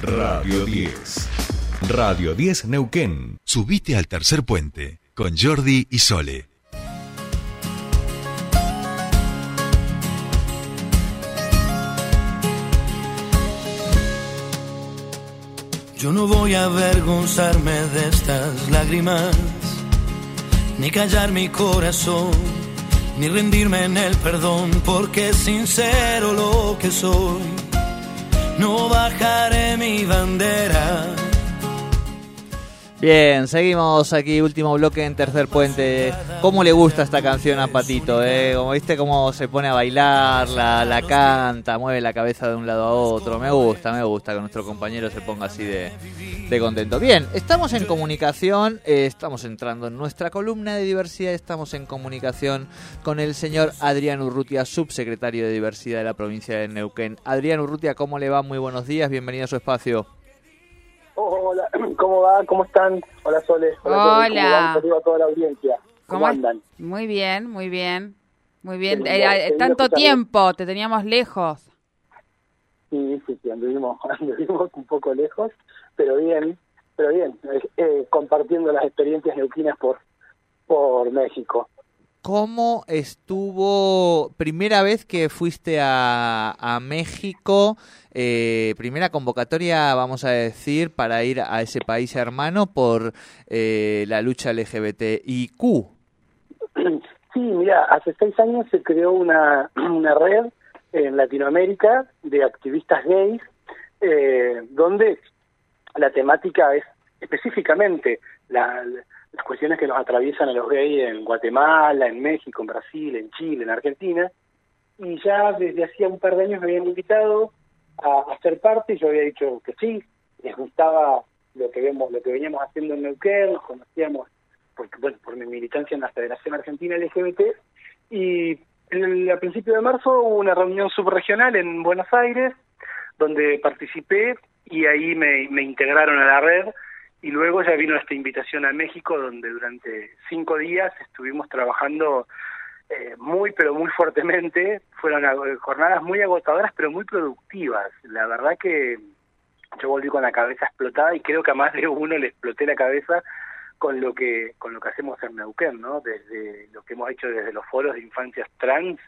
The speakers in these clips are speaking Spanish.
Radio 10. Radio 10 Neuquén. Subite al tercer puente con Jordi y Sole. Yo no voy a avergonzarme de estas lágrimas, ni callar mi corazón, ni rendirme en el perdón, porque es sincero lo que soy. No bajaré mi bandera Bien, seguimos aquí, último bloque en Tercer Puente. ¿Cómo le gusta esta canción a Patito? Eh? Como viste cómo se pone a bailar, la, canta, mueve la cabeza de un lado a otro. Me gusta, me gusta que nuestro compañero se ponga así de, de contento. Bien, estamos en comunicación, eh, estamos entrando en nuestra columna de diversidad, estamos en comunicación con el señor Adrián Urrutia, subsecretario de Diversidad de la provincia de Neuquén. Adrián Urrutia, ¿cómo le va? Muy buenos días, bienvenido a su espacio. Hola, ¿cómo va? ¿Cómo están? Hola, Sole. Hola. Hola. ¿Cómo va? a toda la audiencia. ¿Cómo, andan? Muy bien, muy bien. Muy bien. Eh, tanto tiempo, te teníamos lejos. Sí, sí, sí, anduvimos, anduvimos un poco lejos, pero bien, pero bien, eh, compartiendo las experiencias neuquinas por, por México. ¿Cómo estuvo primera vez que fuiste a, México? Eh, primera convocatoria, vamos a decir, para ir a ese país hermano por eh, la lucha LGBTIQ. Sí, mira, hace seis años se creó una, una red en Latinoamérica de activistas gays, eh, donde la temática es específicamente la, las cuestiones que nos atraviesan a los gays en Guatemala, en México, en Brasil, en Chile, en Argentina. Y ya desde hacía un par de años me habían invitado a, a ser parte yo había dicho que sí, les gustaba lo que vemos, lo que veníamos haciendo en Neuquén, nos conocíamos porque, bueno, por mi militancia en la Federación Argentina LGBT y el, a principios de marzo hubo una reunión subregional en Buenos Aires donde participé y ahí me, me integraron a la red y luego ya vino esta invitación a México donde durante cinco días estuvimos trabajando eh, muy pero muy fuertemente. Fueron jornadas muy agotadoras pero muy productivas. La verdad que yo volví con la cabeza explotada y creo que a más de uno le exploté la cabeza con lo que con lo que hacemos en Neuquén no desde lo que hemos hecho desde los foros de infancias trans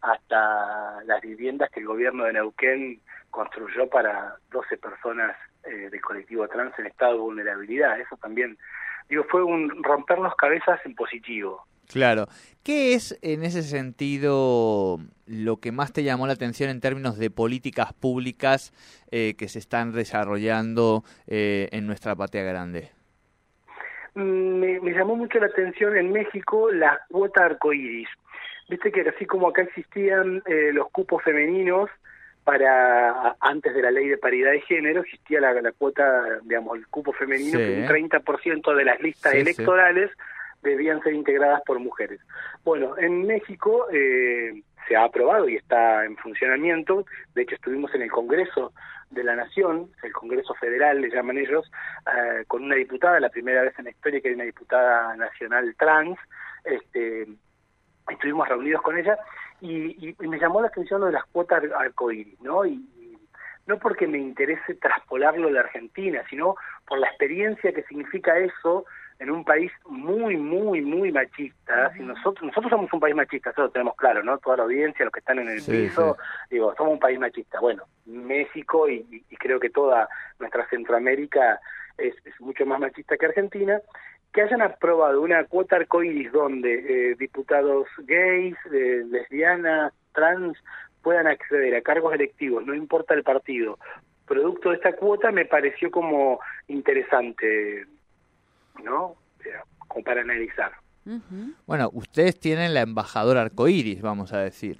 hasta las viviendas que el gobierno de Neuquén construyó para 12 personas eh, del colectivo trans en estado de vulnerabilidad. Eso también, digo, fue un rompernos cabezas en positivo. Claro. ¿Qué es en ese sentido lo que más te llamó la atención en términos de políticas públicas eh, que se están desarrollando eh, en nuestra patria grande? Me, me, llamó mucho la atención en México la cuota arcoíris. Viste que así como acá existían eh, los cupos femeninos para antes de la ley de paridad de género existía la, la cuota, digamos, el cupo femenino, sí. que un 30% de las listas sí, electorales sí. debían ser integradas por mujeres. Bueno, en México eh, se ha aprobado y está en funcionamiento, de hecho estuvimos en el Congreso de la Nación, el Congreso Federal le llaman ellos, eh, con una diputada, la primera vez en la historia que hay una diputada nacional trans, este, estuvimos reunidos con ella y, y, y, me llamó la atención lo de las cuotas arcoíris, ¿no? Y, y, no porque me interese traspolarlo de Argentina, sino por la experiencia que significa eso en un país muy, muy, muy machista. Uh -huh. si nosotros, nosotros somos un país machista, eso lo tenemos claro, ¿no? Toda la audiencia, los que están en el sí, piso, sí. digo, somos un país machista. Bueno, México y, y creo que toda nuestra Centroamérica es, es mucho más machista que Argentina que hayan aprobado una cuota arcoíris donde eh, diputados gays, eh, lesbianas, trans puedan acceder a cargos electivos, no importa el partido. Producto de esta cuota me pareció como interesante, ¿no? Como para analizar. Uh -huh. Bueno, ustedes tienen la embajadora arcoíris, vamos a decir.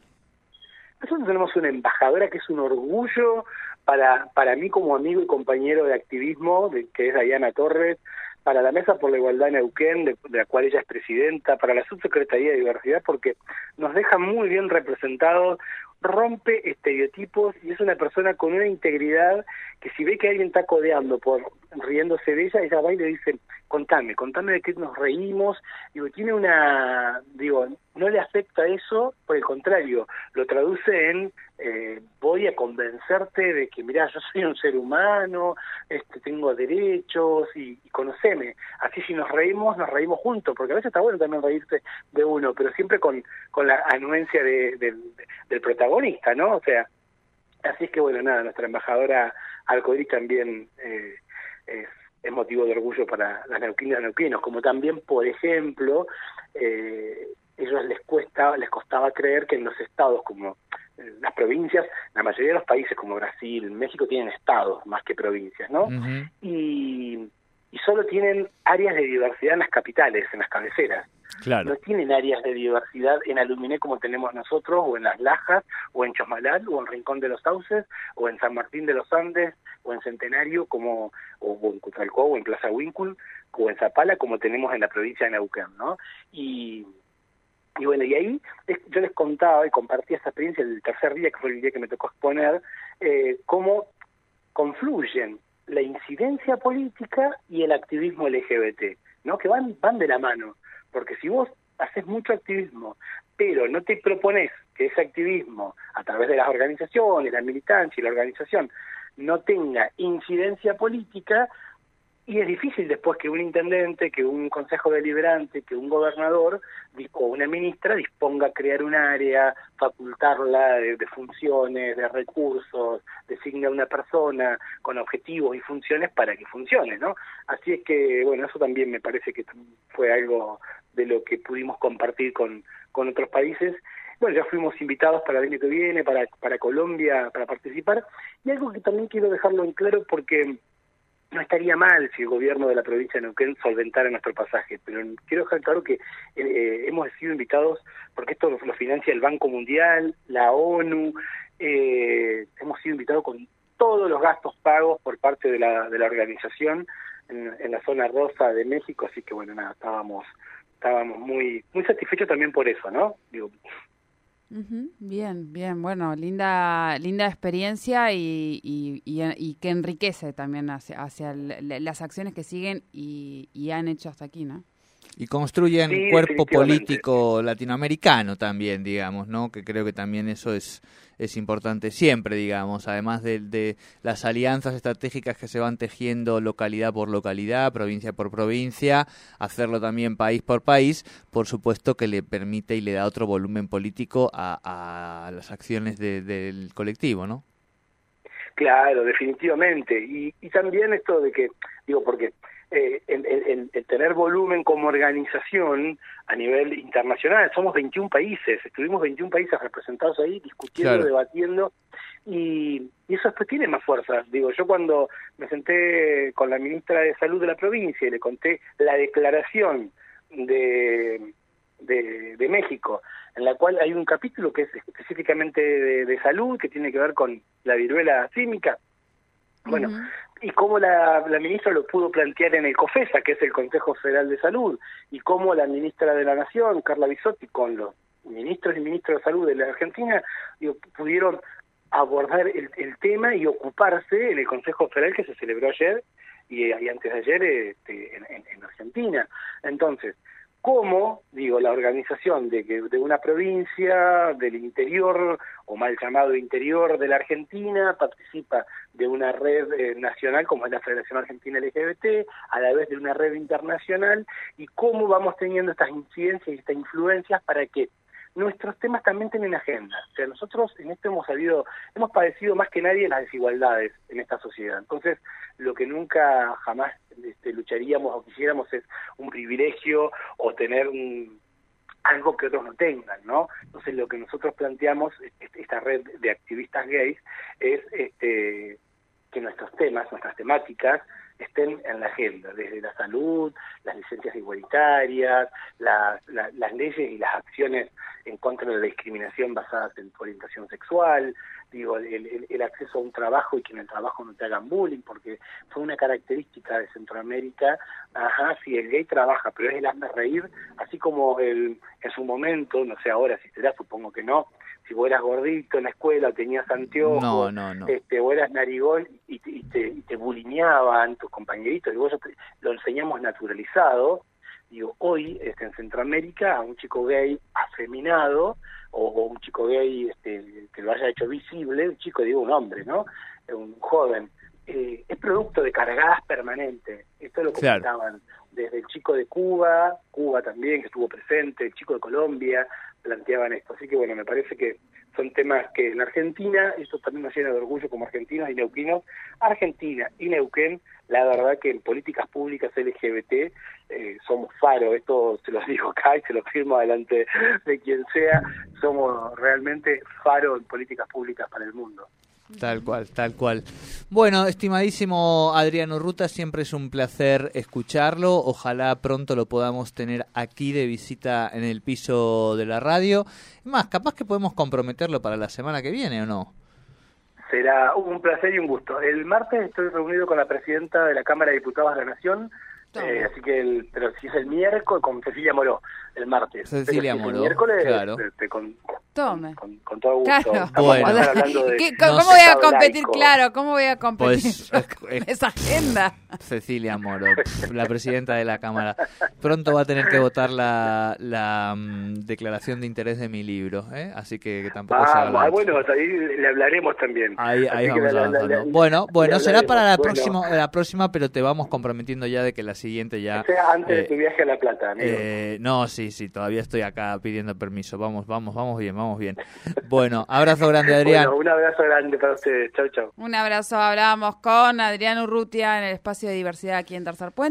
Nosotros tenemos una embajadora que es un orgullo para, para mí como amigo y compañero de activismo, de, que es Diana Torres, para la Mesa por la Igualdad en Neuquén, de, de, la cual ella es presidenta, para la Subsecretaría de Diversidad, porque nos deja muy bien representados rompe estereotipos y es una persona con una integridad que si ve que alguien está codeando por riéndose de ella, ella va y le dice, contame, contame de qué nos reímos, digo, tiene una, digo, no le afecta eso, por el contrario, lo traduce en eh, voy a convencerte de que, mira, yo soy un ser humano, este, tengo derechos y, y, conoceme. Así si nos reímos, nos reímos juntos, porque a veces está bueno también reírse de uno, pero siempre con, con la anuencia de, del protagonista, ¿no? O sea, así es que bueno, nada, nuestra embajadora Alcoiris también eh, es, es, motivo de orgullo para las neuquinas y neuquinos, como también, por ejemplo, eh, ellos les cuesta, les costaba creer que en los estados como las provincias, la mayoría de los países como Brasil, México tienen estados más que provincias, ¿no? y, y solo tienen áreas de diversidad en las capitales, en las cabeceras. No tienen áreas de diversidad en Aluminé como tenemos nosotros, o en Las Lajas, o en Chosmalal, o en Rincón de los Sauces, o en San Martín de los Andes, o en Centenario, como, o, en Cutralcó, o en Plaza Huíncul, o en Zapala, como tenemos en la provincia de Neuquén, ¿no? Y, y bueno, y ahí yo les contaba y compartía esa experiencia el tercer día, que fue el día que me tocó exponer, eh, cómo confluyen la incidencia política y el activismo LGBT, ¿no? Que van, van de la mano. Porque si vos haces mucho activismo, pero no te propones que ese activismo, a través de las organizaciones, la militancia y la organización, no tenga incidencia política, y es difícil después que un intendente, que un consejo deliberante, que un gobernador o una ministra disponga a crear un área, facultarla de, de funciones, de recursos, designe a una persona con objetivos y funciones para que funcione, ¿no? Así es que, bueno, eso también me parece que fue algo de lo que pudimos compartir con, con otros países. Bueno, ya fuimos invitados para el año que viene, para, para Colombia, para participar. Y algo que también quiero dejarlo en claro porque no estaría mal si el gobierno de la provincia de Neuquén solventara nuestro pasaje, pero quiero dejar claro que eh, hemos sido invitados, porque esto lo, financia el Banco Mundial, la ONU, eh, hemos sido invitados con todos los gastos pagos por parte de la, de la organización en, en, la zona rosa de México, así que bueno, nada, estábamos estábamos muy muy satisfechos también por eso, ¿no? Digo, Bien, bien, bueno, linda, linda experiencia y, y, y, que enriquece también hacia, hacia las acciones que siguen y, han hecho hasta aquí, ¿no? Y construyen sí, cuerpo político latinoamericano también, digamos, ¿no? Que creo que también eso es, es importante siempre, digamos, además de, de, las alianzas estratégicas que se van tejiendo localidad por localidad, provincia por provincia, hacerlo también país por país, por supuesto que le permite y le da otro volumen político a, a las acciones de, del colectivo, ¿no? Claro, definitivamente. Y, y también esto de que, digo, porque eh, el, el, el, tener volumen como organización a nivel internacional. Somos 21 países, estuvimos 21 países representados ahí discutiendo, claro. debatiendo y, y, eso después tiene más fuerza. Digo, yo cuando me senté con la ministra de Salud de la provincia y le conté la declaración de, de, de México, en la cual hay un capítulo que es específicamente de, de salud, que tiene que ver con la viruela símica. Bueno, uh -huh y cómo la, la, ministra lo pudo plantear en el COFESA, que es el Consejo Federal de Salud, y cómo la ministra de la Nación, Carla Bisotti, con los ministros y ministros de salud de la Argentina, digo, pudieron abordar el, el, tema y ocuparse en el Consejo Federal que se celebró ayer y, y antes de ayer este, en, en, en Argentina. Entonces, cómo, digo, la organización de, que, de una provincia del interior, o mal llamado interior de la Argentina, participa de una red eh, nacional como es la Federación Argentina LGBT, a la vez de una red internacional, y cómo vamos teniendo estas incidencias y estas influencias para que nuestros temas también tienen agenda. O sea, nosotros en esto hemos sabido, hemos padecido más que nadie las desigualdades en esta sociedad. Entonces, lo que nunca jamás este, lucharíamos o quisiéramos es un privilegio o tener un algo que otros no tengan, ¿no? Entonces, lo que nosotros planteamos, esta red de activistas gays, es este que nuestros temas, nuestras temáticas, estén en la agenda, desde la salud, las licencias igualitarias, la, la, las leyes y las acciones contra de la discriminación basadas en tu orientación sexual, digo, el, el, el, acceso a un trabajo y que en el trabajo no te hagan bullying, porque fue una característica de Centroamérica, ajá, si el gay trabaja, pero es el hazme reír, así como el, en su momento, no sé ahora si será, supongo que no, si vos eras gordito en la escuela, tenías anteojos, No, no, no. este, o eras narigón y, te- y te, y te bulineaban tus compañeritos, y vos te- lo enseñamos naturalizado. Digo, hoy este, en Centroamérica a un chico gay afeminado o, o un chico gay este, que lo haya hecho visible, un chico, digo, un hombre, ¿no? Un joven, eh, es producto de cargadas permanentes. Esto lo Claro. comentaban desde el chico de Cuba, Cuba también, que estuvo presente, el chico de Colombia, planteaban esto. Así que bueno, me parece que son temas que en Argentina, esto también nos llena de orgullo como argentinos y neuquinos, Argentina y Neuquén, la verdad que en políticas públicas LGBT eh, somos faro, esto se lo digo acá y se lo firmo delante de quien sea, somos realmente faro en políticas públicas para el mundo. Tal cual, tal cual. Bueno, estimadísimo Adriano Ruta, siempre es un placer escucharlo. Ojalá pronto lo podamos tener aquí de visita en el piso de la radio. Es Más, capaz que podemos comprometerlo para la semana que viene o no. Será un placer y un gusto. El martes estoy reunido con la presidenta de la Cámara de Diputados de la Nación, eh, así que, el, pero si es el miércoles, con Cecilia Moró, el martes. Cecilia si Moró, el miércoles, claro. este, con, Tome. con, con todo gusto. Claro. Bueno. hablando de- ¿Qué- no ¿Cómo sé. voy a competir? laico. Claro, ¿cómo voy a competir Pues, yo es- con es- esa agenda? Cecilia Moro, la presidenta de la Cámara. Pronto va a tener que votar la, la mm, declaración de interés de mi libro, ¿eh? así que, que tampoco se Vamos, haga- ah, bueno, ahí le hablaremos también. Ahí, ahí vamos la- la- avanzando. la- bueno, bueno, será para la hablaremos. próxima, Bueno, la próxima, pero te vamos comprometiendo ya de que la siguiente ya. que sea antes eh, de tu viaje a La Plata, amigo. eh, no, sí, sí, todavía estoy acá pidiendo permiso. Vamos, vamos, vamos bien, vamos bien. Bueno, abrazo grande, Adrián. Bueno, un abrazo grande para ustedes. Chau, chau. Un abrazo. Hablábamos con Adrián Urrutia en el espacio de diversidad aquí en Tercer Puente.